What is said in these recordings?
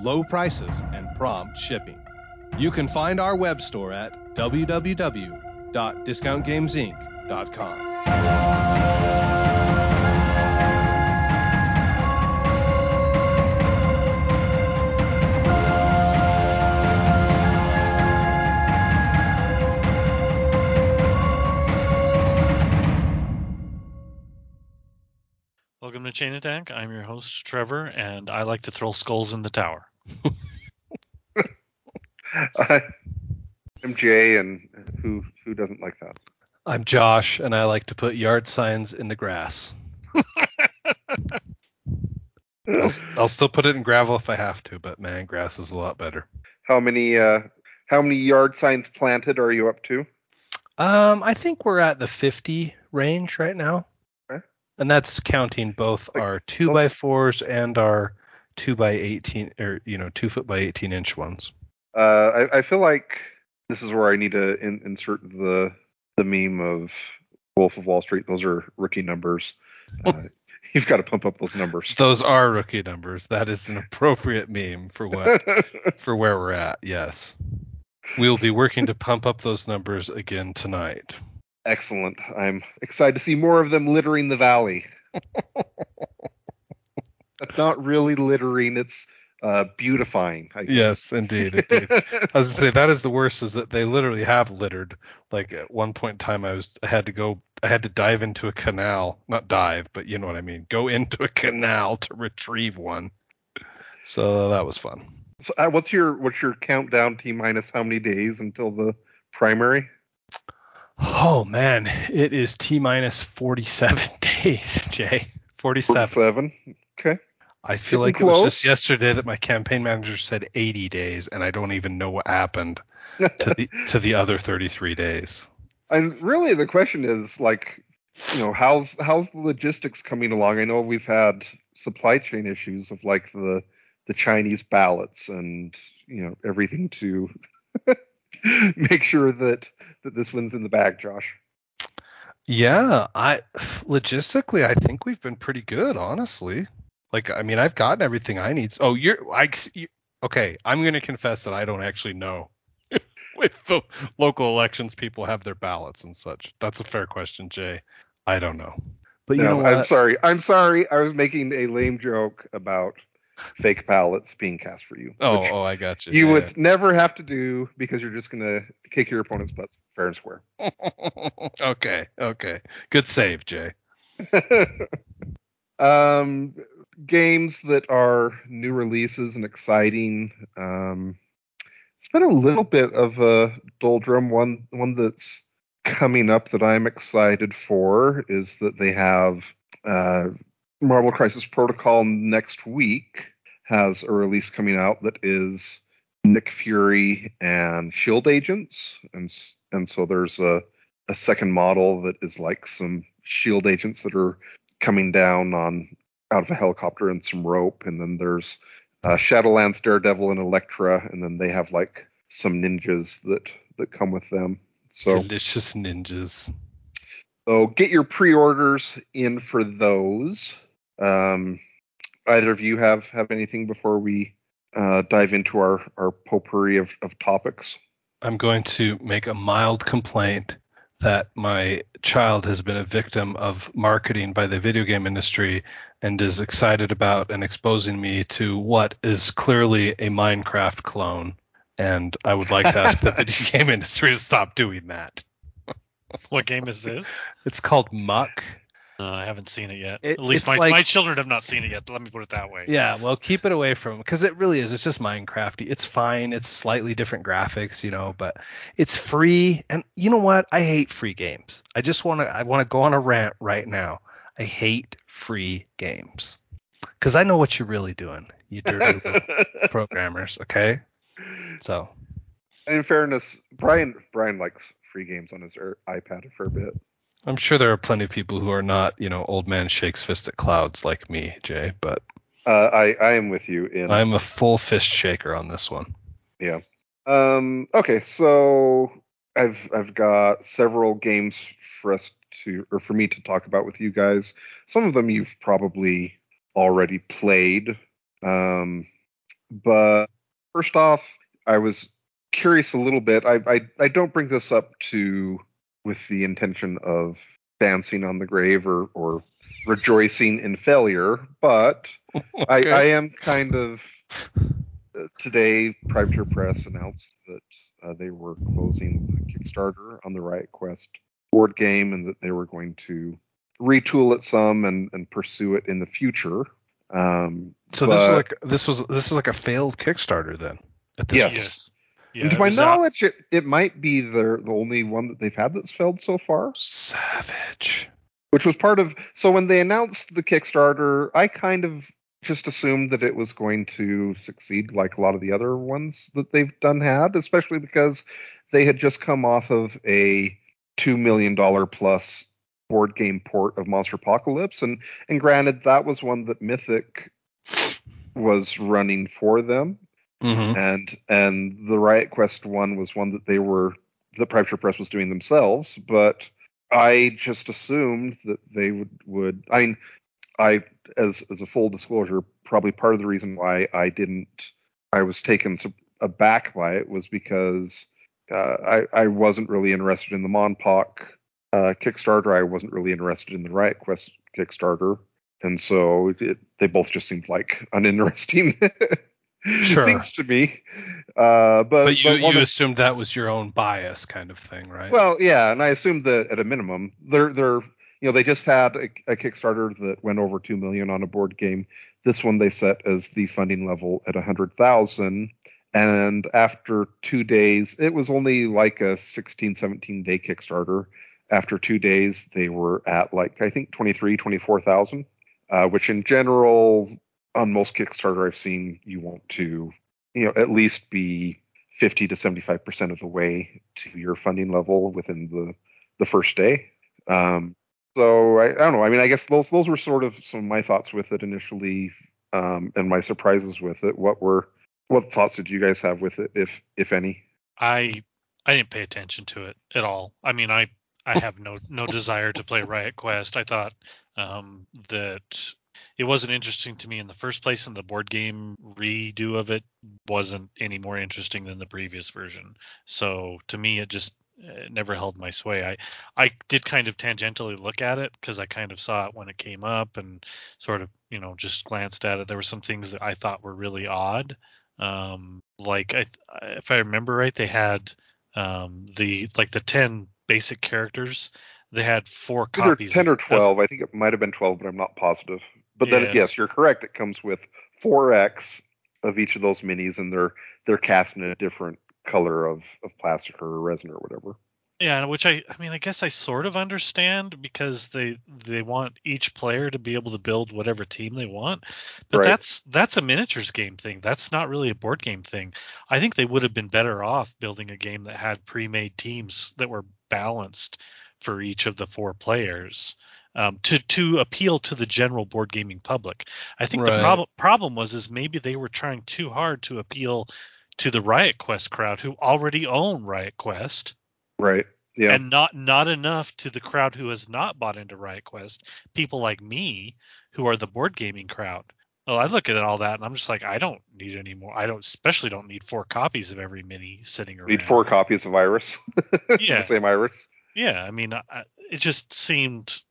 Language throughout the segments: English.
low prices, and prompt shipping. You can find our web store at www.discountgamesinc.com. Welcome to Chain Attack. I'm your host, Trevor, and I like to throw skulls in the tower. I am Jay, and who who doesn't like that? I'm Josh, and I like to put yard signs in the grass. I'll, I'll still put it in gravel if I have to, but man, grass is a lot better. How many uh how many yard signs planted are you up to? Um, I think we're at the 50 range right now, Okay. and that's counting both Like, our two by fours and our two by 18 or you know two foot by 18 inch ones. Uh, I, I feel like this is where I need to in, insert the the meme of Wolf of Wall Street. Those are rookie numbers. Uh, you've got to pump up those numbers. Those are rookie numbers. That is an appropriate meme for what for where we're at. Yes. We'll be working to pump up those numbers again tonight. Excellent. I'm excited to see more of them littering the valley. It's not really littering. It's uh, beautifying. Yes, indeed. indeed. I was to say that is the worst is that they literally have littered. Like at one point in time, I was I had to go, I had to dive into a canal, not dive, but you know what I mean, go into a canal to retrieve one. So that was fun. So uh, what's your what's your countdown t minus how many days until the primary? Oh man, it is t minus 47 days, Jay. 47. 47. I feel like it was just yesterday that my campaign manager said 80 days, and I don't even know what happened to the to the other 33 days. and really, the question is like, you know, how's how's the logistics coming along? I know we've had supply chain issues of like the the Chinese ballots and you know everything to make sure that that this one's in the bag, Josh. Yeah, I logistically, I think we've been pretty good, honestly. Like, I mean, I've gotten everything I need. Oh, you're, I, you, okay. I'm gonna confess that I don't actually know if the local elections people have their ballots and such. That's a fair question, Jay. I don't know. But you No, know I'm sorry. I'm sorry. I was making a lame joke about fake ballots being cast for you. Oh, oh, I got you. you Yeah, would never have to do because you're just gonna kick your opponent's butt fair and square. okay, okay. Good save, Jay. um, games that are new releases and exciting. Um, it's been a little bit of a doldrum. One one that's coming up that I'm excited for is that they have uh, Marvel Crisis Protocol next week has a release coming out that is Nick Fury and Shield agents, and and so there's a a second model that is like some Shield agents that are coming down on out of a helicopter and some rope, and then there's uh, Shadowlands, Daredevil, and Elektra, and then they have like some ninjas that that come with them. So Delicious ninjas. so get your pre-orders in for those. Um, either of you have have anything before we uh, dive into our our potpourri of, of topics? I'm going to make a mild complaint that my child has been a victim of marketing by the video game industry and is excited about and exposing me to what is clearly a Minecraft clone. And I would like to ask the video game industry to stop doing that. What game is this? It's called Muck. Uh, I haven't seen it yet. It- At least my, like- my children have not seen it yet. Let me put it that way. Yeah, well, keep it away from because it really is. It's just Minecrafty. It's fine. It's slightly different graphics, you know, but it's free. And you know what? I hate free games. I just want to. I want to go on a rant right now. I hate free games because I know what you're really doing, you dirty programmers. Okay, So in fairness, Brian Brian likes free games on his er- iPad for a fair bit. I'm sure there are plenty of people who are not, you know, old man shakes fist at clouds like me, Jay, but Uh, I I am with you in. I'm a full fist shaker on this one. Yeah. Um. Okay. So I've I've got several games for us to or for me to talk about with you guys. Some of them you've probably already played. Um. But first off, I was curious a little bit. I I I don't bring this up to with the intention of dancing on the grave or or rejoicing in failure, but I, Okay. I am kind of uh, today. Privateer Press announced that uh, they were closing the Kickstarter on the Riot Quest board game, and that they were going to retool it some and, and pursue it in the future. Um, So this is like this was this is like a failed Kickstarter then. At this Yes. Yes. Yeah, and to my was out- knowledge, it, it might be the the only one that they've had that's failed so far. Savage. which was part of so when they announced the Kickstarter, I kind of just assumed that it was going to succeed like a lot of the other ones that they've done had, especially because they had just come off of a two million dollar plus board game port of Monsterpocalypse, and and granted that was one that Mythic was running for them, Mm-hmm. and and the Riot Quest one was one that they were the Privateer Press was doing themselves, but I just assumed that they would would I mean I as as a full disclosure probably part of the reason why I didn't I was taken aback by it was because uh, I I wasn't really interested in the Monpoc uh, Kickstarter. I wasn't really interested in the Riot Quest Kickstarter. And so it, they both just seemed like uninteresting Sure. things to me. Uh, but But you but you assumed that was your own bias kind of thing, right? well, yeah, and I assumed that at a minimum, they're they're you know they just had a, a Kickstarter that went over two million on a board game. This one they set as the funding level at a hundred thousand, and after two days, it was only like a 16, 17 day Kickstarter. After two days, they were at like I think 23, 24,000, uh, which in general on most Kickstarter I've seen you want to you know at least be 50 to 75 percent of the way to your funding level within the the first day. Um, so I, I don't know. I mean, I guess those those were sort of some of my thoughts with it initially, um, and my surprises with it. What were what thoughts did you guys have with it, if if any? I I didn't pay attention to it at all. I mean, I I have no no desire to play Riot Quest. I thought um, that it wasn't interesting to me in the first place, and the board game redo of it wasn't any more interesting than the previous version. So to me, it just it never held my sway. I I did kind of tangentially look at it because I kind of saw it when it came up and sort of you know just glanced at it. There were some things that I thought were really odd. Um, like I, if I remember right, they had um, the like the ten basic characters. They had four Either copies. ten of- or of- twelve. I think it might have been twelve, but I'm not positive. But then Yes. yes, you're correct. It comes with four X of each of those minis, and they're they're cast in a different color of of plastic or resin or whatever. Yeah, which I I mean I guess I sort of understand because they they want each player to be able to build whatever team they want. But Right. that's that's a miniatures game thing. That's not really a board game thing. I think they would have been better off building a game that had pre-made teams that were balanced for each of the four players. Um, to to appeal to the general board gaming public, I think the Right. problem problem was is maybe they were trying too hard to appeal to the Riot Quest crowd who already own Riot Quest Right. Yeah. and not not enough to the crowd who has not bought into Riot Quest. People like me who are the board gaming crowd. Well, I look at all that and I'm just like, I don't need any more. I don't, especially don't need four copies of every mini sitting around. Need four copies of Iris. Yeah. the same Iris. Yeah, I mean, I, it just seemed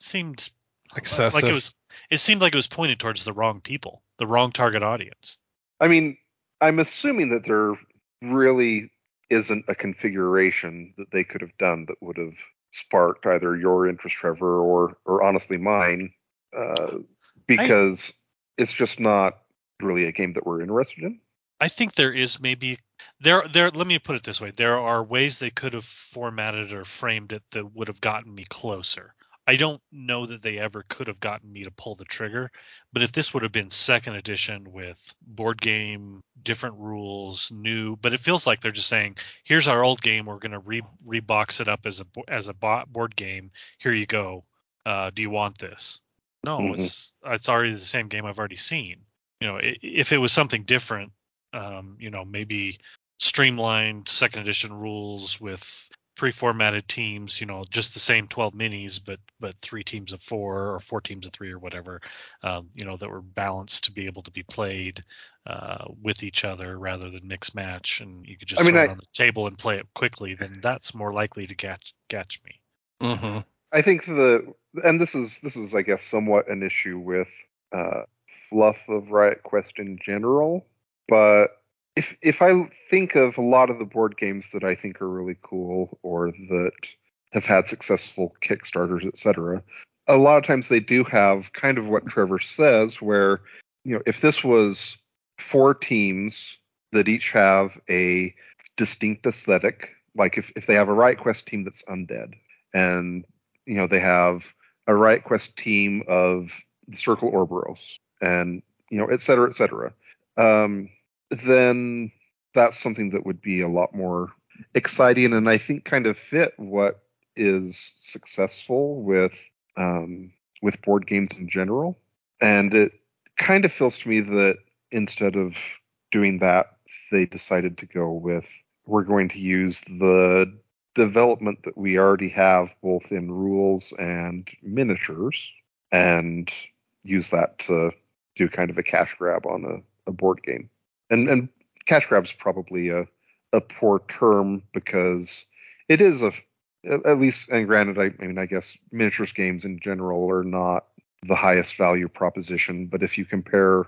seemed Excessive. like it was. It seemed like it was pointed towards the wrong people, the wrong target audience. I mean, I'm assuming that there really isn't a configuration that they could have done that would have sparked either your interest, Trevor, or or honestly mine, uh, because it's just not really a game that we're interested in. I think there is maybe there there let me put it this way. There are ways they could have formatted or framed it that would have gotten me closer. I don't know that they ever could have gotten me to pull the trigger. But if this would have been second edition with board game, different rules, new, but it feels like they're just saying, "Here's our old game. We're going to re rebox it up as a as a board game. Here you go. Uh, do you want this?" No, mm-hmm. it's it's already the same game I've already seen. You know, if it was something different, um, you know, maybe streamlined second edition rules with pre-formatted teams, you know, just the same 12 minis, but but three teams of four or four teams of three or whatever, um, you know, that were balanced to be able to be played uh, with each other rather than mix match, and you could just I mean, throw I, it on the table and play it quickly. Then that's more likely to catch catch me. Mm-hmm. I think the and this is this is I guess somewhat an issue with uh, fluff of Riot Quest in general, but if if I think of a lot of the board games that I think are really cool or that have had successful Kickstarters, etc., a lot of times they do have kind of what Trevor says, where you know if this was four teams that each have a distinct aesthetic, like if if they have a Riot Quest team that's undead, and you know they have a Riot Quest team of the Circle Orboros, and you know et cetera, et cetera. Um, then that's something that would be a lot more exciting and I think kind of fit what is successful with um, with board games in general. And it kind of feels to me that instead of doing that, they decided to go with we're going to use the development that we already have both in rules and miniatures and use that to do kind of a cash grab on a, a board game and and cash grab's probably a a poor term because it is a at least and granted I, I mean I guess miniatures games in general are not the highest value proposition but if you compare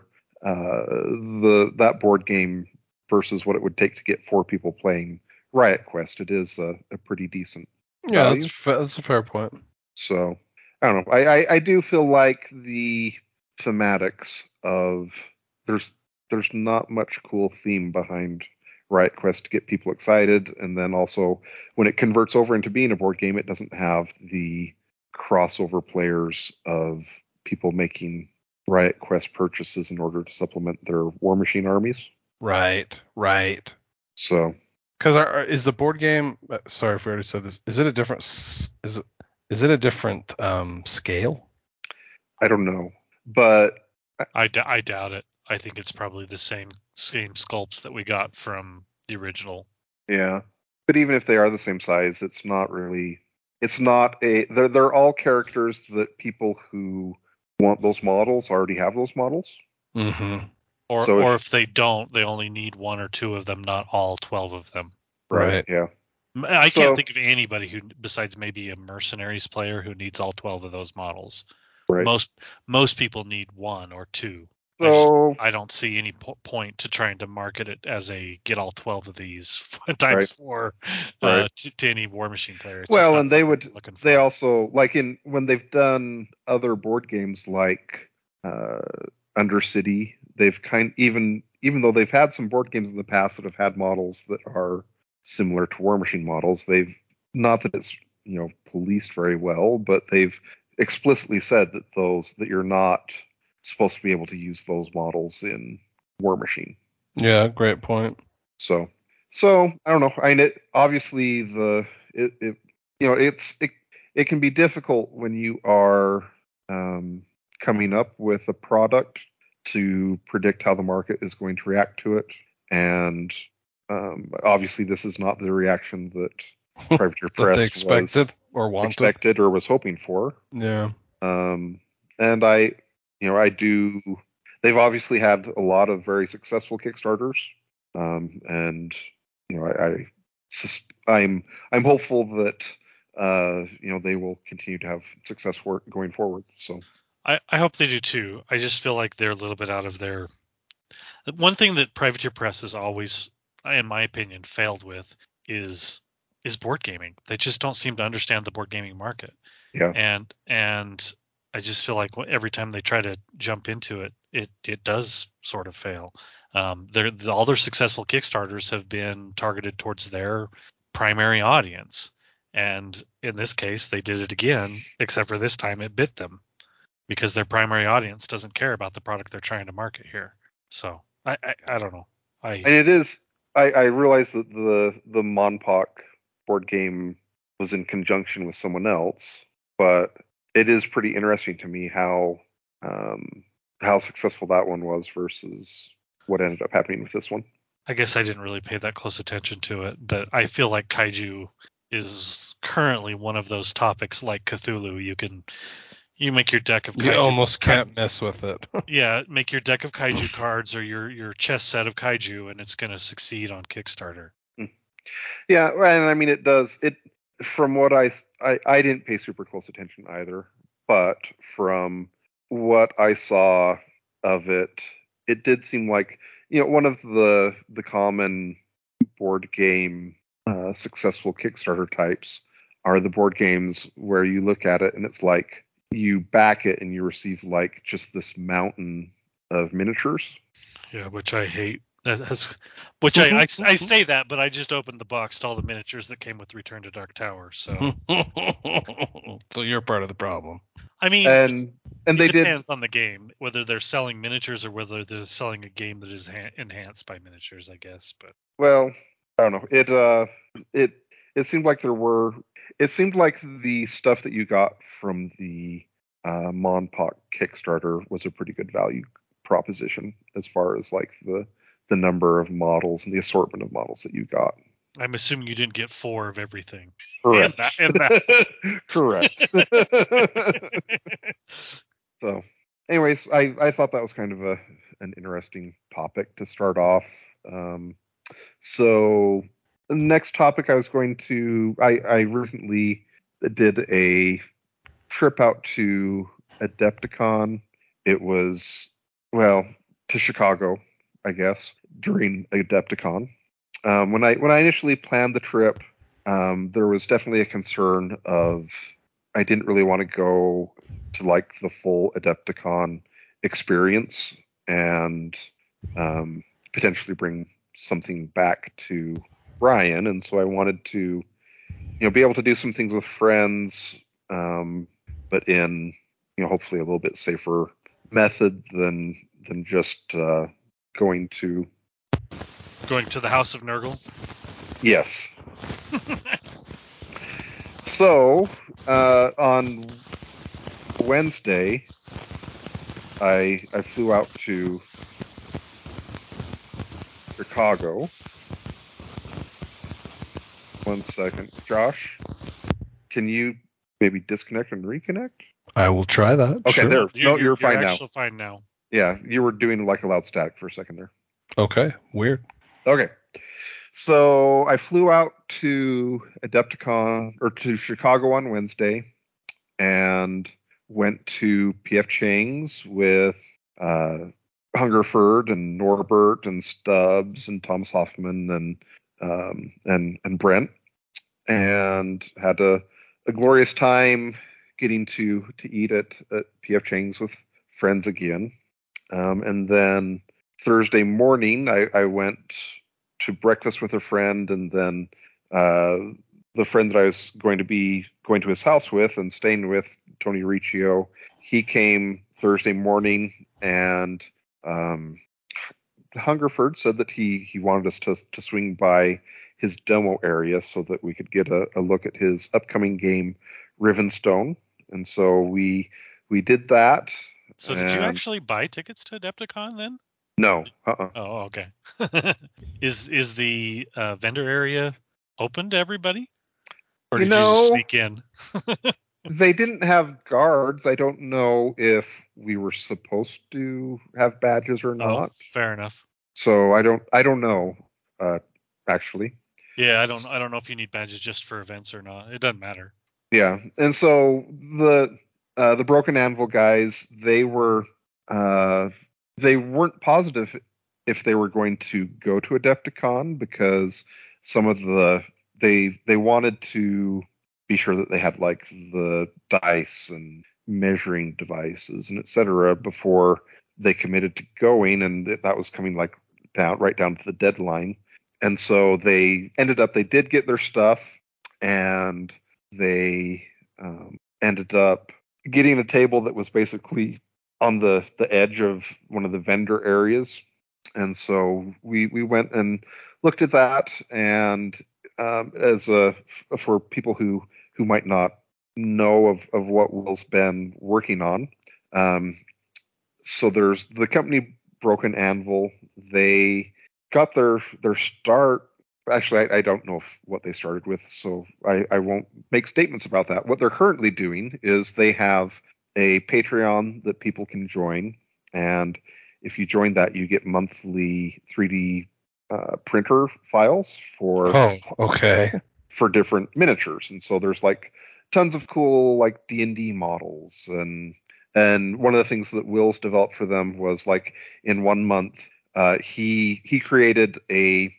uh, the that board game versus what it would take to get four people playing Riot Quest it is a, a pretty decent yeah value. that's that's a fair point so I don't know I, I I do feel like the thematics of there's there's not much cool theme behind Riot Quest to get people excited, and then also when it converts over into being a board game, it doesn't have the crossover players of people making Riot Quest purchases in order to supplement their War Machine armies. Right, right. So, because is the board game? Uh, sorry if we already said this. Is it a different? Is it is it a different um, scale? I don't know, but I, d- I doubt it. I think it's probably the same same sculpts that we got from the original. Yeah, but even if they are the same size, it's not really. It's not a. They're they're all characters that people who want those models already have those models. Mm-hmm. Or so or if, if they don't, they only need one or two of them, not all twelve of them. Right. Yeah. I so, can't think of anybody who, besides maybe a mercenaries player, who needs all twelve of those models. Right. Most most people need one or two. So I, I don't see any po- point to trying to market it as a get all 12 of these times right. four uh, right. to, to, any War Machine player. It's well, and they would they also like in when they've done other board games like uh, Undercity, they've kind even even though they've had some board games in the past that have had models that are similar to War Machine models, they've not that it's you know policed very well, but they've explicitly said that those that you're not supposed to be able to use those models in War Machine. Yeah, great point. So, so I don't know. I mean, it, obviously the it, it you know it's it it can be difficult when you are um, coming up with a product to predict how the market is going to react to it, and um, obviously this is not the reaction that Privateer Press expected was or wanted. expected or was hoping for. Yeah. Um, and I you know, I do. They've obviously had a lot of very successful Kickstarters, um, and you know, I, I I'm I'm hopeful that uh, you know they will continue to have success for going forward. So I, I hope they do too. I just feel like they're a little bit out of their. One thing that Privateer Press has always, in my opinion, failed with is is board gaming. They just don't seem to understand the board gaming market. Yeah. And and I just feel like every time they try to jump into it, it it does sort of fail. Um, all their successful Kickstarters have been targeted towards their primary audience, And in this case, they did it again, except for this time it bit them because their primary audience doesn't care about the product they're trying to market here. So I I, I don't know. I And it is. I, I realize that the the Monpoc board game was in conjunction with someone else, but it is pretty interesting to me how um, how successful that one was versus what ended up happening with this one. I guess I didn't really pay that close attention to it, but I feel like kaiju is currently one of those topics like Cthulhu. You can you make your deck of kaiju You almost can't mess with it. yeah, make your deck of kaiju cards or your your chess set of kaiju, and it's going to succeed on Kickstarter. Yeah, and I mean it does. It from what I, I I didn't pay super close attention either, but from what I saw of it, it did seem like you know one of the the common board game uh, successful Kickstarter types are the board games where you look at it and it's like you back it and you receive like just this mountain of miniatures. Yeah, which I hate. That's, which I, I, I say that, but I just opened the box to all the miniatures that came with Return to Dark Tower. So so you're part of the problem. I mean, And and they it did depends on the game, whether they're selling miniatures or whether they're selling a game that is ha- enhanced by miniatures. I guess, but well i don't know it uh it it seemed like there were it seemed like the stuff that you got from the uh monpoc kickstarter was a pretty good value proposition as far as like the the number of models and the assortment of models that you got. I'm assuming you didn't get four of everything. correct. That- and that. correct. So anyways i i thought that was kind of a an interesting topic to start off. Um so the next topic i was going to i i recently did a trip out to adepticon. It was well to chicago i guess during adepticon. Um, when i when i initially planned the trip um, there was definitely a concern of I didn't really want to go to like the full Adepticon experience and um, potentially bring something back to Brian, and so I wanted to, you know, be able to do some things with friends, um, but in you know hopefully a little bit safer method than than just uh, going to Going to the House of Nurgle. yes. So uh, on Wednesday, I I flew out to Chicago. One second, Josh. Can you maybe disconnect and reconnect? I will try that. Okay, sure. there. No, you're fine now. actually fine now. Yeah, you were doing like a loud static for a second there. Okay, weird. Okay. So I flew out to Adepticon or to Chicago on Wednesday and went to PF Chang's with uh, Hungerford and Norbert and Stubbs and Thomas Hoffman and um, and and Brent and had a, a glorious time getting to to eat at, at PF Chang's with friends again. Um, and then Thursday morning, I, I went to breakfast with a friend, and then uh, the friend that I was going to be going to his house with and staying with, Tony Riccio, he came Thursday morning, and um, Hungerford said that he he wanted us to to swing by his demo area so that we could get a, a look at his upcoming game, Rivenstone, and so we we did that. So did you actually buy tickets to Adepticon then? No, uh-uh. Oh, okay. is is the uh, vendor area open to everybody, or You did you just sneak in? they didn't have guards. I don't know if we were supposed to have badges or not. Oh, not. fair enough. So I don't I don't know uh actually. Yeah, I don't I don't know if you need badges just for events or not. It doesn't matter. Yeah. And so the uh the Broken Anvil guys, they were uh they weren't positive if they were going to go to Adepticon because some of the they they wanted to be sure that they had like the dice and measuring devices and etc before they committed to going and that was coming like down right down to the deadline. And so they ended up they did get their stuff and they um, ended up getting a table that was basically on the the edge of one of the vendor areas, and so we we went and looked at that, and um, as a for people who who might not know of of what Will's been working on. Um, so there's the company Broken Anvil. They got their their start. Actually, I, I don't know what they started with, so I, I won't make statements about that. What they're currently doing is they have a Patreon that people can join, and if you join that, you get monthly 3D uh, printer files for Oh, okay. for different miniatures, and so there's like tons of cool like D and D models, and and one of the things that Will's developed for them was like in one month, uh, he he created a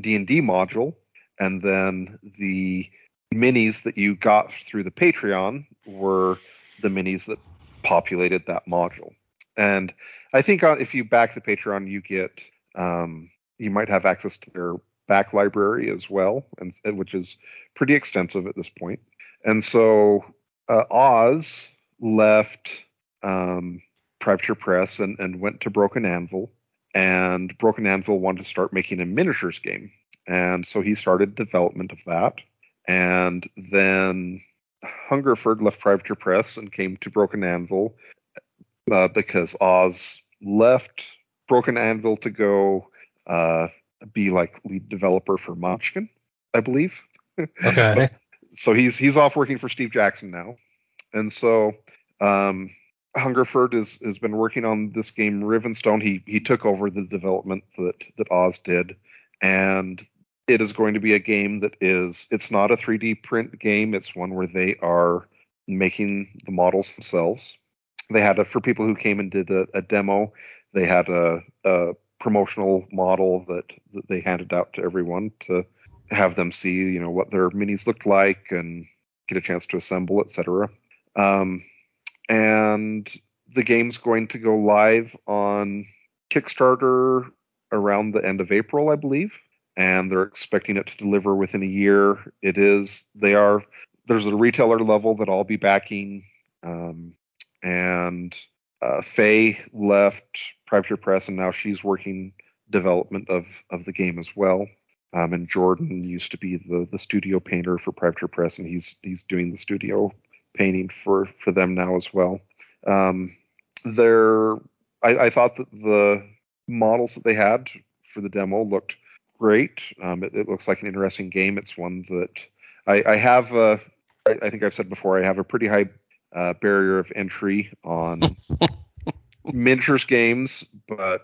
D and D module, and then the minis that you got through the Patreon were the minis that populated that module. And I think uh, if you back the Patreon, you get um, you might have access to their back library as well, and which is pretty extensive at this point. And so uh, Oz left um, Privateer Press and, and went to Broken Anvil, and Broken Anvil wanted to start making a miniatures game, and so he started development of that. And then Hungerford left Privateer Press and came to Broken Anvil uh, because Oz left Broken Anvil to go uh, be like lead developer for Munchkin, I believe. Okay. so he's he's off working for Steve Jackson now, and so um, Hungerford is has been working on this game Rivenstone. He he took over the development that that Oz did, and it is going to be a game that is it's not a 3D print game. It's one where they are making the models themselves. They had a for people who came and did a, a demo. They had a, a promotional model that, that they handed out to everyone to have them see, you know, what their minis looked like and get a chance to assemble, etc. Um, and the game's going to go live on Kickstarter around the end of April, I believe, and they're expecting it to deliver within a year. It is they are there's a retailer level that I'll be backing, um, and uh, Faye left Privateer Press, and now she's working development of of the game as well. Um, and Jordan used to be the the studio painter for Privateer Press, and he's he's doing the studio painting for for them now as well. Um, they're I, I thought that the models that they had for the demo looked great. Um, it, it, looks like an interesting game. It's one that I, I have. Uh, I, I, think I've said before. I have a pretty high uh, barrier of entry on miniatures games, but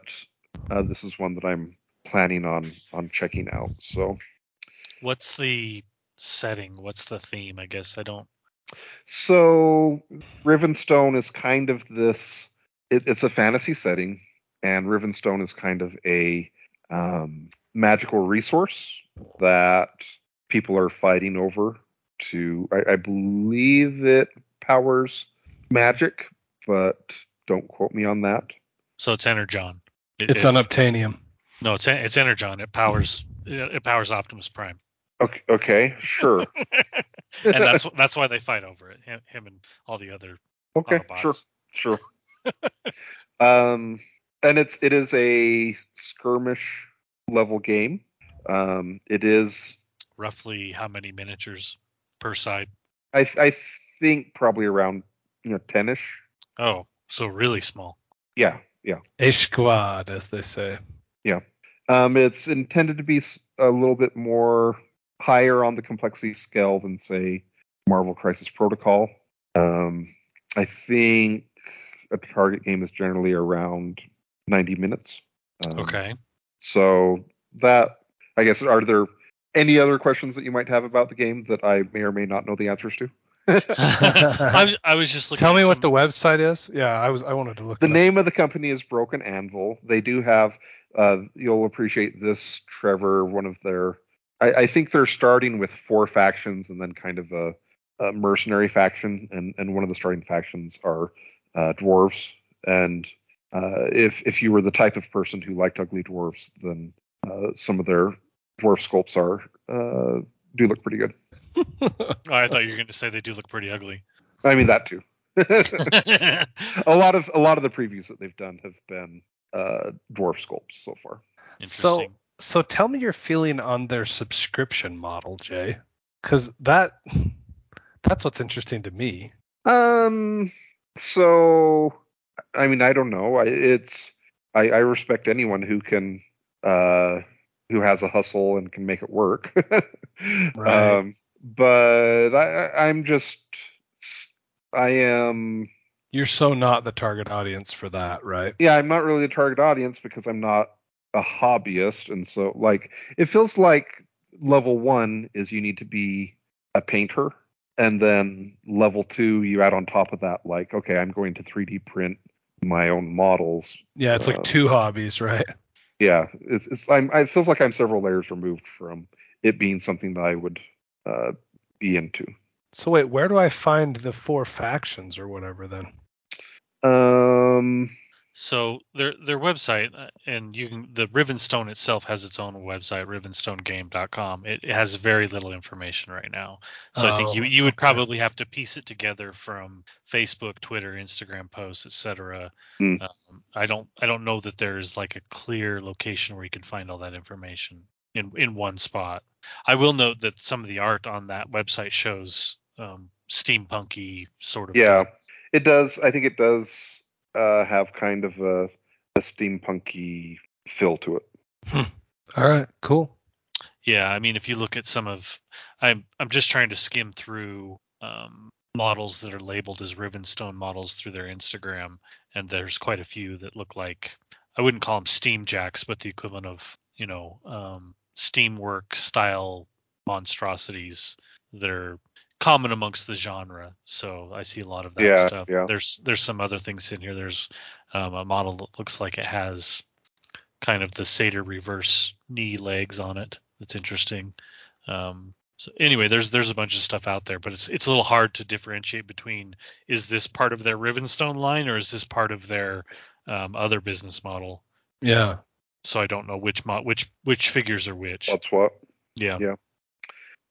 uh, this is one that I'm planning on on checking out. So, what's the setting? What's the theme? I guess I don't. So, Rivenstone is kind of this. It, it's a fantasy setting, and Rivenstone is kind of a um, magical resource that people are fighting over. To I, I believe it powers magic, but don't quote me on that. So it's Energon. It, it's it, unobtainium. No, it's it's Energon. It powers it powers Optimus Prime. Okay, okay sure. and that's that's why they fight over it. Him, him and all the other. Okay, sure, sure. um, and it's it is a skirmish level game. Um, it is roughly how many miniatures per side? I I think probably around you know ten-ish. Oh, so really small. Yeah, yeah. A squad, as they say. Yeah. Um, it's intended to be a little bit more higher on the complexity scale than say Marvel Crisis Protocol. Um, I think a target game is generally around 90 minutes. Um, okay. So that I guess are there any other questions that you might have about the game that I may or may not know the answers to? I, I, was just looking. Tell me some... what the website is. Yeah, I was. I wanted to look. The name up. of the company is Broken Anvil. They do have. Uh, you'll appreciate this, Trevor. One of their. I, I, think they're starting with four factions and then kind of a, a mercenary faction, and and one of the starting factions are uh, dwarves. And uh, if if you were the type of person who liked ugly dwarves, then uh, some of their dwarf sculpts are uh, do look pretty good. Oh, I thought you were going to say they do look pretty ugly. I mean that too. a lot of a lot of the previews that they've done have been uh, dwarf sculpts so far. So so tell me your feeling on their subscription model, Jay. Cause that that's what's interesting to me. Um. So, I mean, I don't know. I, it's I, I respect anyone who can uh who has a hustle and can make it work. Right. Um. But I I'm just I am You're so not the target audience for that, right? yeah, I'm not really the target audience because I'm not a hobbyist, and so like it feels like level one is you need to be a painter, and then level two you add on top of that like okay, I'm going to 3D print my own models. Yeah, it's Uh, like two hobbies, right? Yeah, it's it's I'm it feels like I'm several layers removed from it being something that I would uh, be into. So wait, where do I find the four factions or whatever then? Um, So their their website uh, and you can the Rivenstone itself has its own website rivenstonegame.com. It, it has very little information right now. So I think you Oh, you would okay. probably have to piece it together from Facebook, Twitter, Instagram posts, etc. Hmm. Um, I don't I don't know that there's like a clear location where you can find all that information in in one spot. I will note that some of the art on that website shows um, steampunky sort of Yeah. things. it does. I think it does uh, have kind of a, a steampunky feel to it. All right, cool. Yeah, I mean, if you look at some of, I'm I'm just trying to skim through um, models that are labeled as Rivenstone models through their Instagram, and there's quite a few that look like I wouldn't call them Steam Jacks, but the equivalent of you know um, Steamwork style monstrosities that are common amongst the genre. So I see a lot of that Yeah, stuff. yeah. There's there's some other things in here. There's um, a model that looks like it has kind of the Seder reverse knee legs on it. That's interesting. Um, so anyway, there's there's a bunch of stuff out there, but it's it's a little hard to differentiate between is this part of their Rivenstone line or is this part of their um, other business model? Yeah. So I don't know which mo- which which figures are which. That's what. yeah. yeah.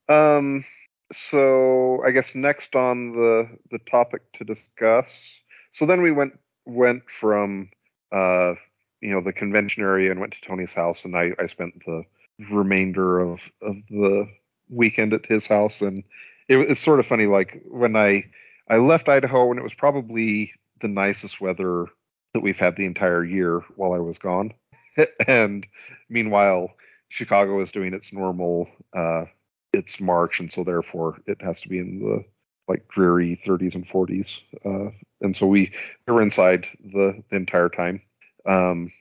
Um. So I guess next on the the topic to discuss. So then we went went from uh you know the convention area and went to Tony's house, and I I spent the remainder of of the weekend at his house, and it, it's sort of funny. Like when I I left Idaho, and it was probably the nicest weather that we've had the entire year while I was gone, and meanwhile Chicago is doing its normal uh it's March, and so therefore it has to be in the like dreary 30s and 40s. Uh, and so we, we were inside the, the entire time. Um,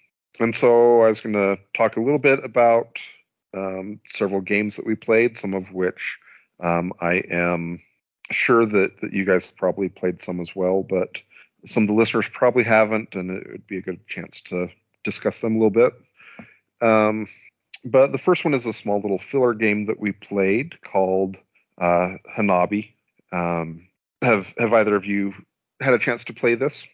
and so I was going to talk a little bit about um, several games that we played, some of which um, I am sure that, that you guys probably played some as well, but some of the listeners probably haven't, and it would be a good chance to discuss them a little bit. Um, but the first one is a small little filler game that we played called uh, Hanabi. Um, have have either of you had a chance to play this?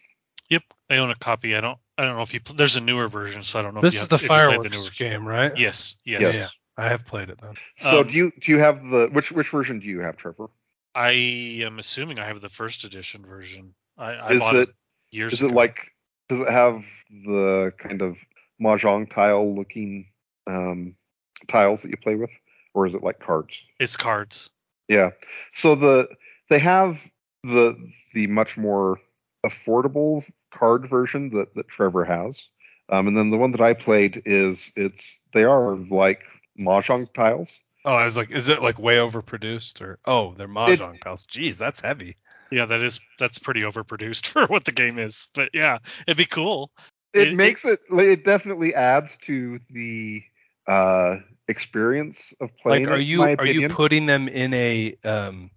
Yep. I own a copy. I don't I don't know if you pl- there's a newer version, so I don't know. This if you is the have, if you played fireworks newer- game, right? Yes. Yes. Yes. Yeah. I have played it then. So Um, do you do you have the which which version do you have, Trevor? I am assuming I have the first edition version. I, I is bought it years is it like does it have the kind of mahjong tile looking um, tiles that you play with, or is it like cards? it's cards. Yeah. So the they have the the much more affordable card version that that Trevor has, um, and then the one that I played is it's they are like mahjong tiles. Oh, I was like, is it like way overproduced or? Oh, they're mahjong tiles. Jeez, that's heavy. Yeah, that is that's pretty overproduced for what the game is. But yeah, it'd be cool. It, It- makes it it definitely adds to the uh experience of playing. Like, are you my are you putting them in a um?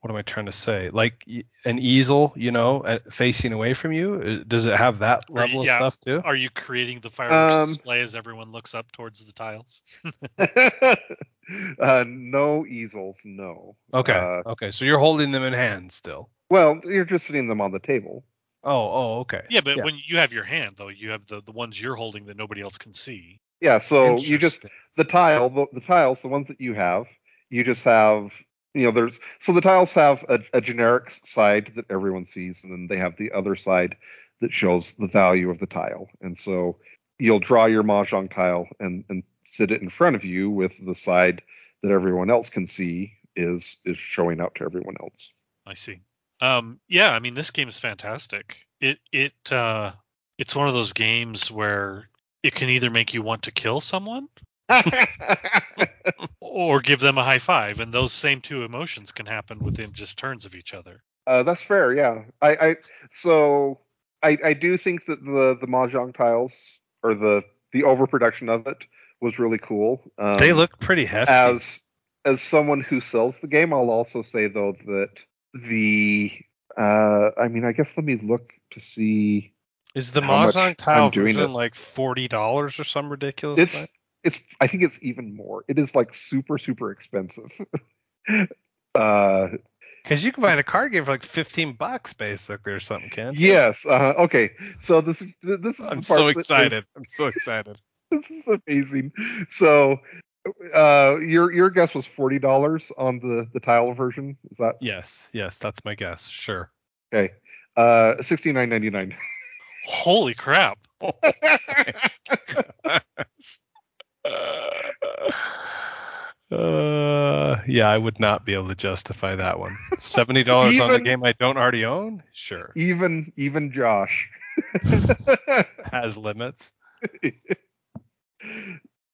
What am I trying to say? Like an easel, you know, uh, facing away from you. Uh, Does it have that Or, level yeah, of stuff too? Are you creating the fireworks Um, display as everyone looks up towards the tiles? uh, no easels, no. Okay. Uh, okay. So you're holding them in hand still. well, you're just sitting them on the table. Oh. Oh. Okay. Yeah, but Yeah. when you have your hand though, you have the the ones you're holding that nobody else can see. Yeah, so you just the tile, the, the tiles, the ones that you have, you just have you know, there's so the tiles have a, a generic side that everyone sees, and then they have the other side that shows the value of the tile. And so you'll draw your mahjong tile and and sit it in front of you with the side that everyone else can see is is showing out to everyone else. I see. Um, yeah, I mean this game is fantastic. It it uh, it's one of those games where it can either make you want to kill someone or give them a high five, and those same two emotions can happen within just turns of each other. Uh, that's fair, yeah. I, I so I, I do think that the the mahjong tiles or the the overproduction of it was really cool. Um, they look pretty hefty. as as someone who sells the game, I'll also say though that the uh, I mean, I guess let me look to see. Is the Mahjong tile version like forty dollars or some ridiculous? It's thing? it's I think it's even more. It is like super super expensive. uh, Because you can buy the card game for like fifteen bucks basically or something, can't you? yes. Uh, okay. So this is this is I'm so that is- excited. I'm so excited. this is amazing. So, uh, your your guess was forty dollars on the the tile version. Is that Yes, yes, that's my guess. Sure. okay? Uh, sixty nine ninety nine. Holy crap! Uh, yeah, I would not be able to justify that one. Seventy dollars on the game I don't already own? Sure. even even Josh. Has limits.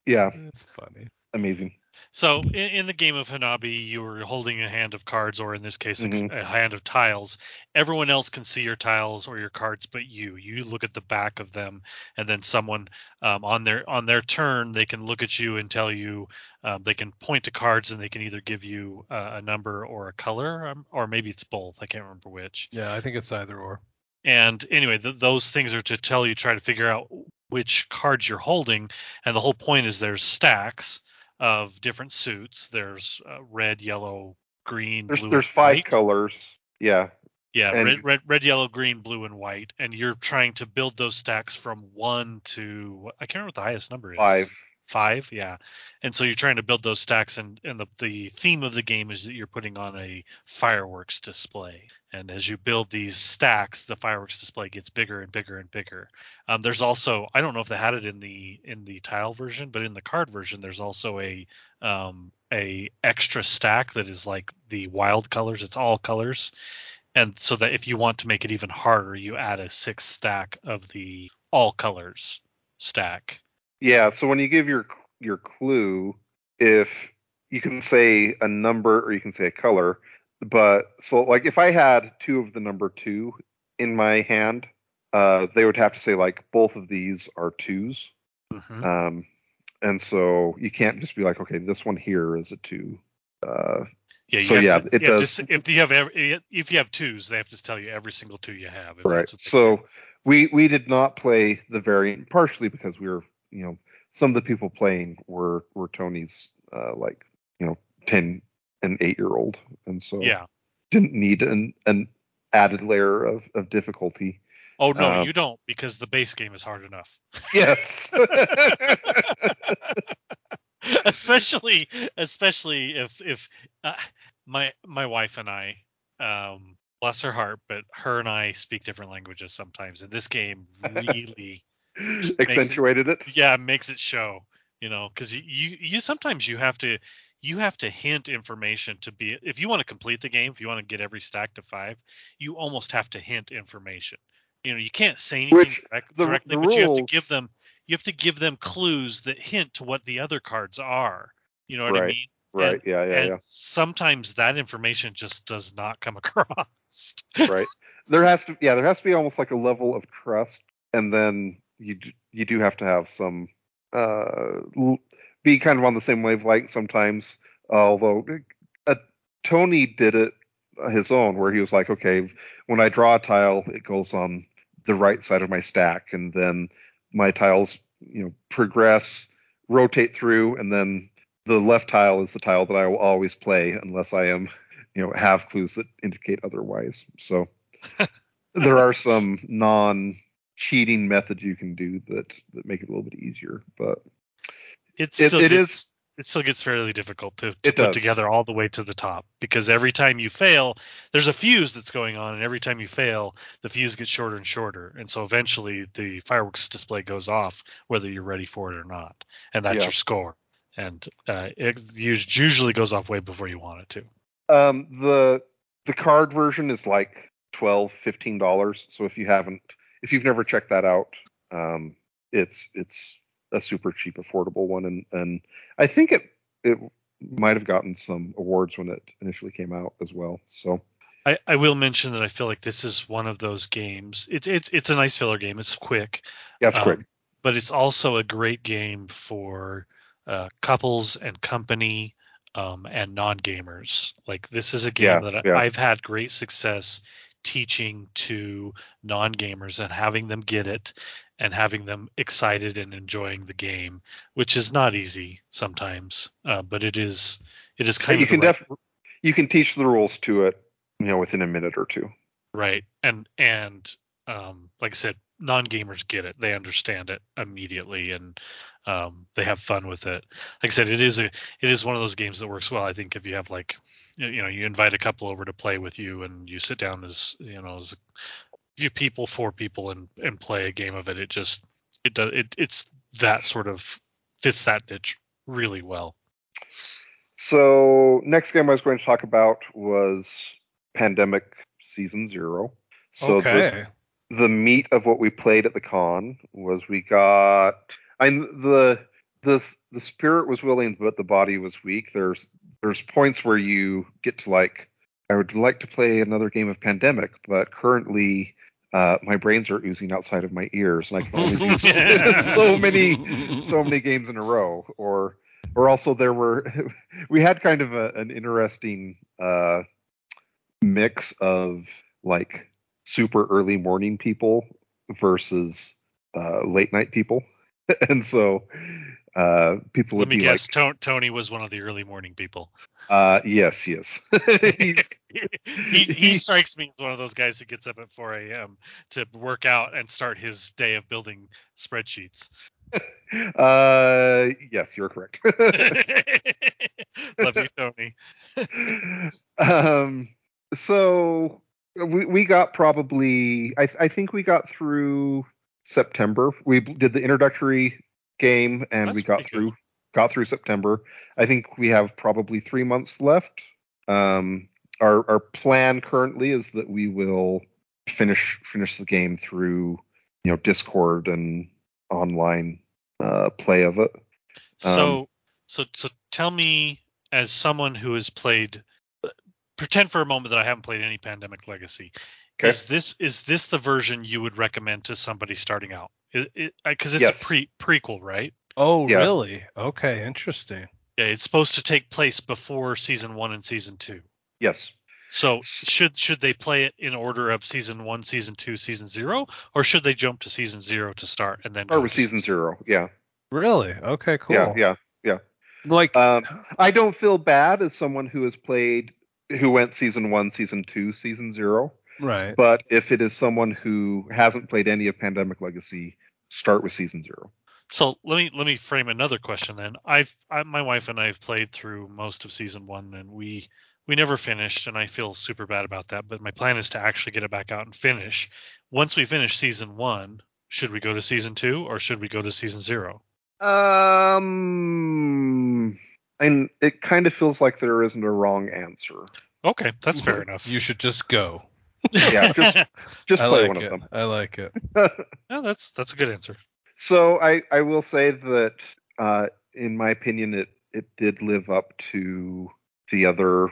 yeah, It's funny. amazing. So in, in the game of Hanabi, you were holding a hand of cards, or in this case, a- Mhm. a, hand of tiles. Everyone else can see your tiles or your cards, but you. You look at the back of them, and then someone um, on their on their turn, they can look at you and tell you. Um, they can point to cards, and they can either give you uh, a number or a color, um, or maybe it's both. I can't remember which. Yeah, I think it's either or. And anyway, th- those things are to tell you, try to figure out which cards you're holding. And the whole point is there's stacks of different suits. There's uh, red, yellow, green, There's blue, there's five white. colors. Yeah, Yeah, and- red, red, red, yellow, green, blue, and white. And you're trying to build those stacks from one to I can't remember what the highest number is. five. Five, yeah. And so you're trying to build those stacks, and and the the theme of the game is that you're putting on a fireworks display. And as you build these stacks, the fireworks display gets bigger and bigger and bigger. Um, there's also I don't know if they had it in the in the tile version, but in the card version, there's also a um, a extra stack that is like the wild colors. It's all colors, and so that if you want to make it even harder, you add a sixth stack of the all colors stack. Yeah, so when you give your your clue, if you can say a number or you can say a color, but so like if I had two of the number two in my hand, uh, they would have to say like both of these are twos. Mhm. Um, and so you can't just be like, okay, this one here is a two. Uh, Yeah. So, yeah, to- it to does- if you have every, if you have twos, they have to tell you every single two you have. right. that's what they- So we we did not play the variant partially because we were, you know, some of the people playing were were Tony's uh, like, you know, ten and eight year old, and so yeah. didn't need an an added layer of of difficulty. Oh no, um, you don't because the base game is hard enough. Yes. especially especially if if uh, my my wife and I um bless her heart but her and I speak different languages sometimes and this game really Accentuated it. yeah makes it show you know because you, you you sometimes you have to you have to hint information to be if you want to complete the game if you want to get every stack to five you almost have to hint information you know you can't say anything Which direct, the- directly the but you have to give them you have to give them clues that hint to what the other cards are you know what i mean Right. Yeah. Yeah. and Yeah. sometimes that information just does not come across right there has to yeah there has to be almost like a level of trust and then you you do have to have some uh be kind of on the same wavelength sometimes although uh, tony did it uh, his own where he was like okay when i draw a tile it goes on the right side of my stack and then my tiles you know progress rotate through and then the left tile is the tile that i will always play unless i am you know have clues that indicate otherwise. So there are some non cheating methods you can do that that make it a little bit easier but it's it, still it gets- is it still gets fairly difficult to, to put does. together all the way to the top because every time you fail, there's a fuse that's going on, and every time you fail, the fuse gets shorter and shorter, and so eventually the fireworks display goes off, whether you're ready for it or not, and that's Yeah. your score. And uh, it usually goes off way before you want it to. Um, the the card version is like 12 15 dollars. So if you haven't, if you've never checked that out, um, it's it's a super cheap, affordable one, and and I think it it might have gotten some awards when it initially came out as well. So I, I will mention that I feel like this is one of those games. It's it's it's a nice filler game. It's quick. that's Um, quick. but it's also a great game for uh, couples and company um, and non-gamers. Like this is a game Yeah, that I, yeah. I've had great success teaching to non-gamers and having them get it and having them excited and enjoying the game, which is not easy sometimes, uh, but it is it is kind you of can the right, def you can teach the rules to it, you know, within a minute or two. right and and um, like I said, non-gamers get it. They understand it immediately and um, they have fun with it. Like I said, it is a it is one of those games that works well. I think if you have like you you know you invite a couple over to play with you and you sit down as you know as a few people, four people, and and play a game of it, it just it does it it's that sort of fits that niche really well. So next game I was going to talk about was Pandemic Season Zero. So the, okay. the meat of what we played at the con was we got I the the the spirit was willing but the body was weak. There's there's points where you get to like I would like to play another game of Pandemic, but currently uh, my brains are oozing outside of my ears, and I can only do so, many so many games in a row. Or or also there were we had kind of a, an interesting uh, mix of like super early morning people versus uh, late night people, and so uh, people Let would me be guess, To- Tony was one of the early morning people. uh, yes, yes, he, he strikes me as one of those guys who gets up at 4 a.m. to work out and start his day of building spreadsheets. uh, yes, you're correct. Love you, Tony. um, so we we got probably I I think we got through September. We did the introductory game and That's we got pretty good. through got through September. I think we have probably three months left. Um, our our plan currently is that we will finish finish the game through you know Discord and online uh, play of it. So, Um, so, so tell me, as someone who has played, pretend for a moment that I haven't played any Pandemic Legacy. Okay. Is this is this the version you would recommend to somebody starting out? Because it's Yes. a pre prequel, right? Oh, Yeah. really? Okay, interesting. Yeah, it's supposed to take place before season one and season two. Yes. So should should they play it in order of season one, season two, season zero, or should they jump to season zero to start and then Or with to season zero. Yeah. Really? Okay, cool. Yeah, yeah. Yeah. Like, Um, I don't feel bad as someone who has played, who went season one, season two, season zero. right. But if it is someone who hasn't played any of Pandemic Legacy, start with season zero. So let me let me frame another question then. I've I, my wife and I have played through most of season one, and we we never finished, and I feel super bad about that. But my plan is to actually get it back out and finish. Once we finish season one, should we go to season two or should we go to season zero? Um, and it kind of feels like there isn't a wrong answer. Okay, that's fair enough. You should just go. Yeah, just just I play like one it. of them. I like it. no, that's that's a good answer. So I, I will say that uh, in my opinion it it did live up to the other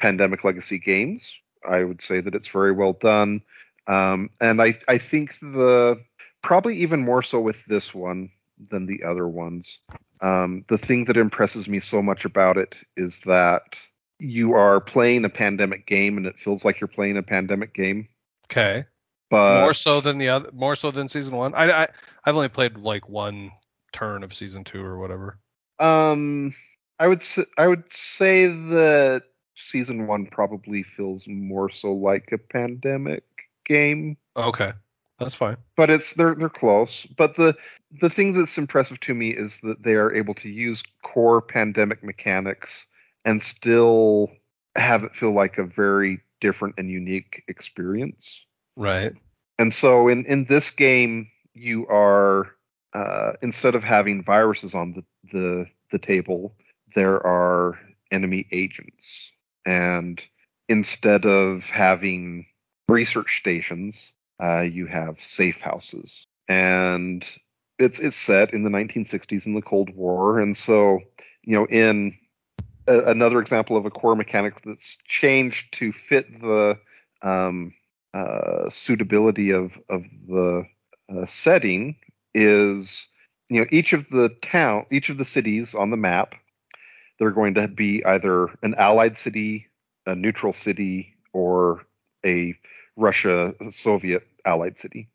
pandemic legacy games. I would say that it's very well done. Um, and I I think the probably even more so with this one than the other ones. Um, the thing that impresses me so much about it is that you are playing a pandemic game and it feels like you're playing a pandemic game. Okay. But more so than the other. More so than season one. I, I I've only played like one turn of season two or whatever. Um, I would s- I would say that season one probably feels more so like a pandemic game. Okay. That's fine. but it's they're they're close. But the the thing that's impressive to me is that they are able to use core pandemic mechanics and still have it feel like a very different and unique experience. Right. And so in in this game, you are uh, instead of having viruses on the the the table, there are enemy agents, and instead of having research stations, uh, you have safe houses, and it's it's set in the 1960s in the Cold War, and so you know in a, another example of a core mechanic that's changed to fit the um, uh, suitability of of the uh, setting is you know each of the town each of the cities on the map they're going to be either an allied city a neutral city or a russia soviet allied city.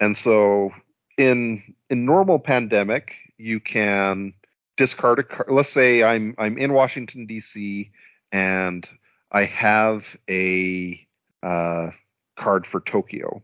And so in in normal pandemic you can discard a card let's say i'm i'm in washington dc and i have a uh, card for tokyo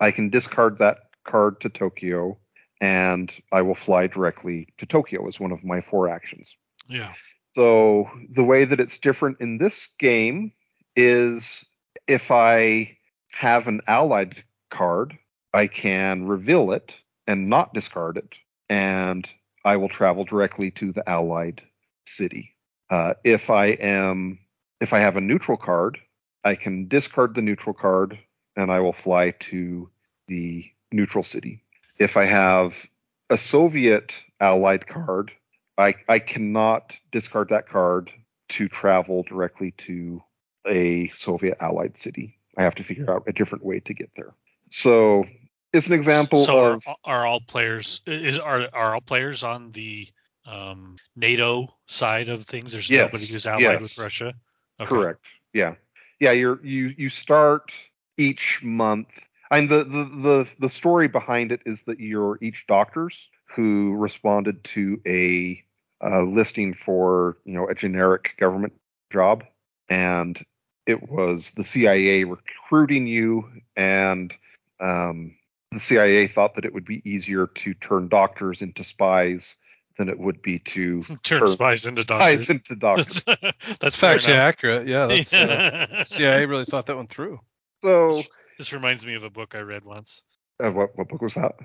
i can discard that card to tokyo and i will fly directly to tokyo as one of my four actions Yeah. so the way that it's different in this game is if I have an allied card, I can reveal it and not discard it, and I will travel directly to the allied city. Uh, if I am if I have a neutral card, I can discard the neutral card and I will fly to the neutral city. If I have a Soviet allied card, I, I cannot discard that card to travel directly to a Soviet allied city. I have to figure out a different way to get there. So it's an example so of are, are all players is are are all players on the um, NATO side of things? There's Yes, nobody who's allied yes. with Russia. Okay. correct. Yeah. Yeah, you're you you start each month. And the, the the the story behind it is that you're each doctors who responded to a uh, listing for you know a generic government job, and it was the CIA recruiting you, and um, the CIA thought that it would be easier to turn doctors into spies than it would be to Turn turn spies into spies doctors. into doctors. That's That's fair factually enough. accurate. Yeah. That's uh, Yeah. CIA really thought that one through. so This reminds me of a book I read once. uh, what what book was that?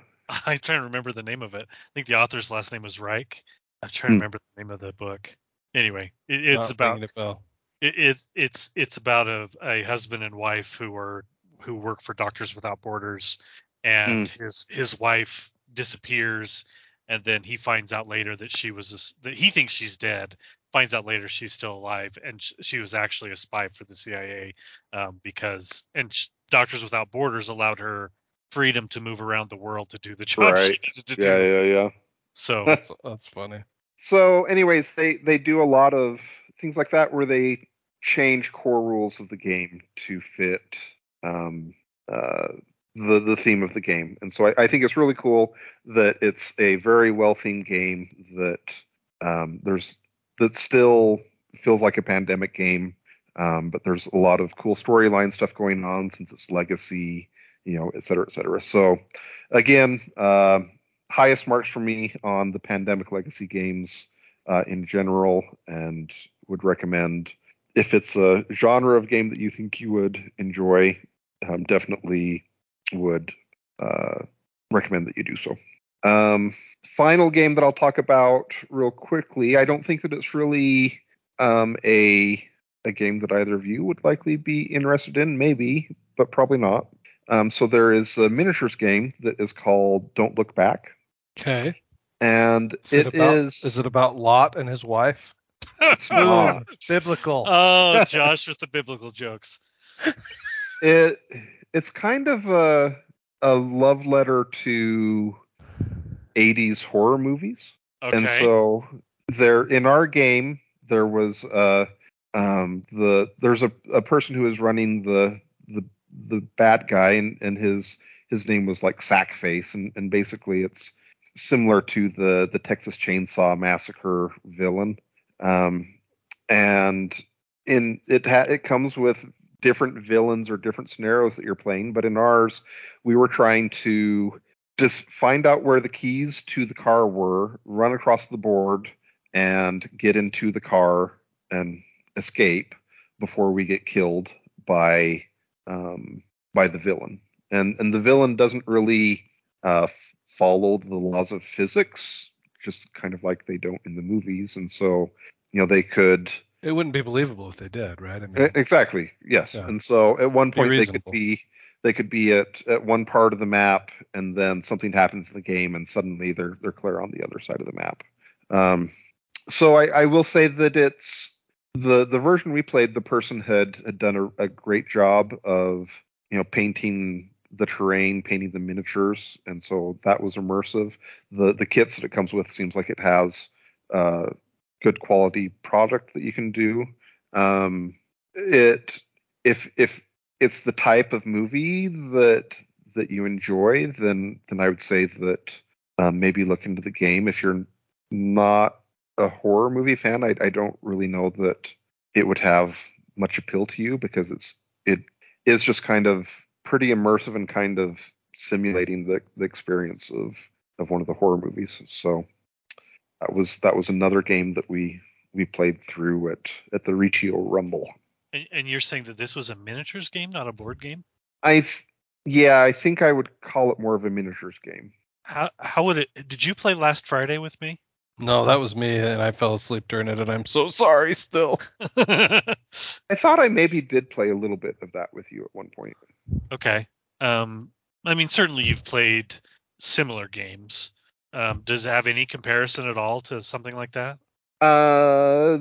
I'm trying to remember the name of it. I think the author's last name was Reich. I'm trying to Hmm. remember the name of the book. Anyway, it, it's Not about ringing a it, it's it's it's about a, a husband and wife who are who work for Doctors Without Borders, and his his wife disappears, and then he finds out later that she was a s that he thinks she's dead. Finds out later she's still alive, and sh- she was actually a spy for the CIA, um, because and sh- Doctors Without Borders allowed her freedom to move around the world to do the job she Right. needed to Yeah, do. yeah, yeah. So That's that's funny. So, anyways, they they do a lot of things like that where they change core rules of the game to fit um, uh, the the theme of the game, and so I, I think it's really cool that it's a very well themed game that um, there's that still feels like a pandemic game, um, but there's a lot of cool storyline stuff going on since it's legacy, you know, et cetera, et cetera. So, again, uh, highest marks for me on the pandemic legacy games uh, in general, and would recommend if it's a genre of game that you think you would enjoy, um, definitely would uh, recommend that you do so. Um, final game that I'll talk about real quickly. I don't think that it's really um, a a game that either of you would likely be interested in, maybe, but probably not. Um, so there is a miniatures game that is called Don't Look Back, Okay. and Is it, it about is- is it about Lot and his wife? It's not. Biblical. oh, Josh with the biblical jokes. It it's kind of a a love letter to 80s horror movies. Okay. And so there in our game there was uh um the there's a, a person who is running the the the bad guy and, and his his name was like Sackface and, and basically it's similar to the the Texas Chainsaw Massacre villain. Um and in it ha- it comes with different villains or different scenarios that you're playing, but in ours, we were trying to just find out where the keys to the car were, run across the board, and get into the car and escape before we get killed by um, by the villain. And and the villain doesn't really uh, follow the laws of physics, just kind of like they don't in the movies. And so you know they could It wouldn't be believable if they did, right? I mean, Exactly. Yes. Yeah. And so at one point they could be they could be at at one part of the map and then something happens in the game and suddenly they're they're clear on the other side of the map. Um, so I, I will say that it's the the version we played. The person had had done a, a great job of you know painting the terrain, painting the miniatures, and so that was immersive. The the kits that it comes with seems like it has uh, good quality product that you can do. Um, it if if it's the type of movie that that you enjoy, then then I would say that um, maybe look into the game. If you're not a horror movie fan, I, I don't really know that it would have much appeal to you because it's it is just kind of pretty immersive and kind of simulating the, the experience of of one of the horror movies. So that was that was another game that we we played through at at the Riccio Rumble. And, and you're saying that this was a miniatures game, not a board game? I th- yeah, I think I would call it more of a miniatures game. How how would it? Did you play last Friday with me? no, that was me, and I fell asleep during it, and I'm so sorry still. I thought I maybe did play a little bit of that with you at one point. okay. Um, I mean, certainly you've played similar games. Um, does it have any comparison at all to something like that? Uh,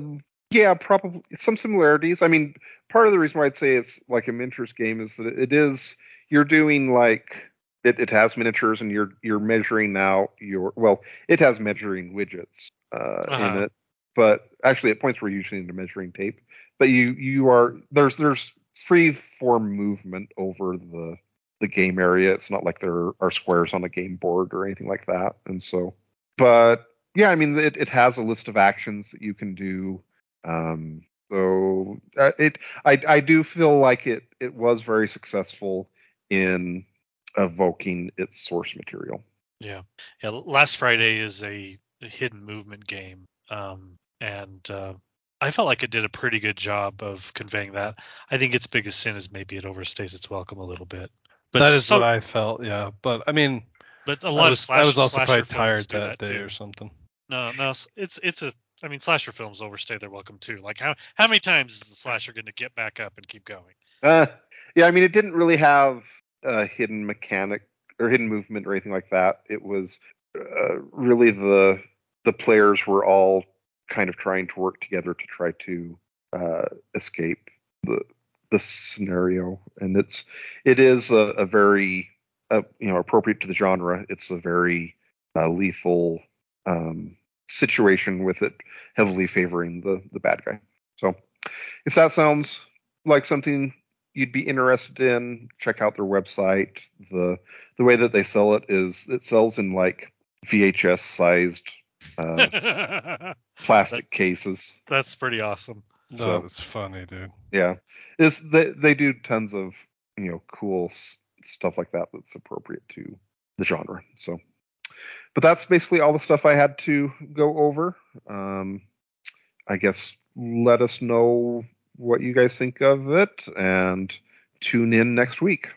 yeah, probably some similarities. I mean, part of the reason why I'd say it's like a miniatures game is that it is you're doing like it, it has miniatures and you're you're measuring now your well it has measuring widgets uh, Uh-huh. in it, but actually at points we're usually into measuring tape. But you you are there's there's free form movement over the the game area. It's not like there are squares on a game board or anything like that. And so, but yeah, I mean, it, it has a list of actions that you can do. Um, so uh, it, I, I do feel like it, it was very successful in evoking its source material. Yeah. Yeah. Last Friday is a, a hidden movement game. Um, and uh, I felt like it did a pretty good job of conveying that. I think its biggest sin is maybe it overstays its welcome a little bit. But that is so- what I felt, yeah. But I mean, But a lot was, of slash, I was also quite tired films do that, day too. or something. No, no, it's it's a. I mean, slasher films overstay their welcome too. Like how how many times is the slasher going to get back up and keep going? Uh, yeah, I mean, it didn't really have a hidden mechanic or hidden movement or anything like that. It was uh, really the the players were all kind of trying to work together to try to uh, escape the the scenario, and it's it is a, a very uh, you know appropriate to the genre. It's a very uh, lethal um, situation with it heavily favoring the the bad guy. So if that sounds like something you'd be interested in, check out their website. The the way that they sell it is it sells in like VHS sized uh, plastic That's- cases. That's pretty awesome. No, So- that's funny, dude. Yeah, is they they do tons of you know cool s- stuff like that that's appropriate to the genre. So, but that's basically all the stuff I had to go over. Um, I guess let us know what you guys think of it and tune in next week.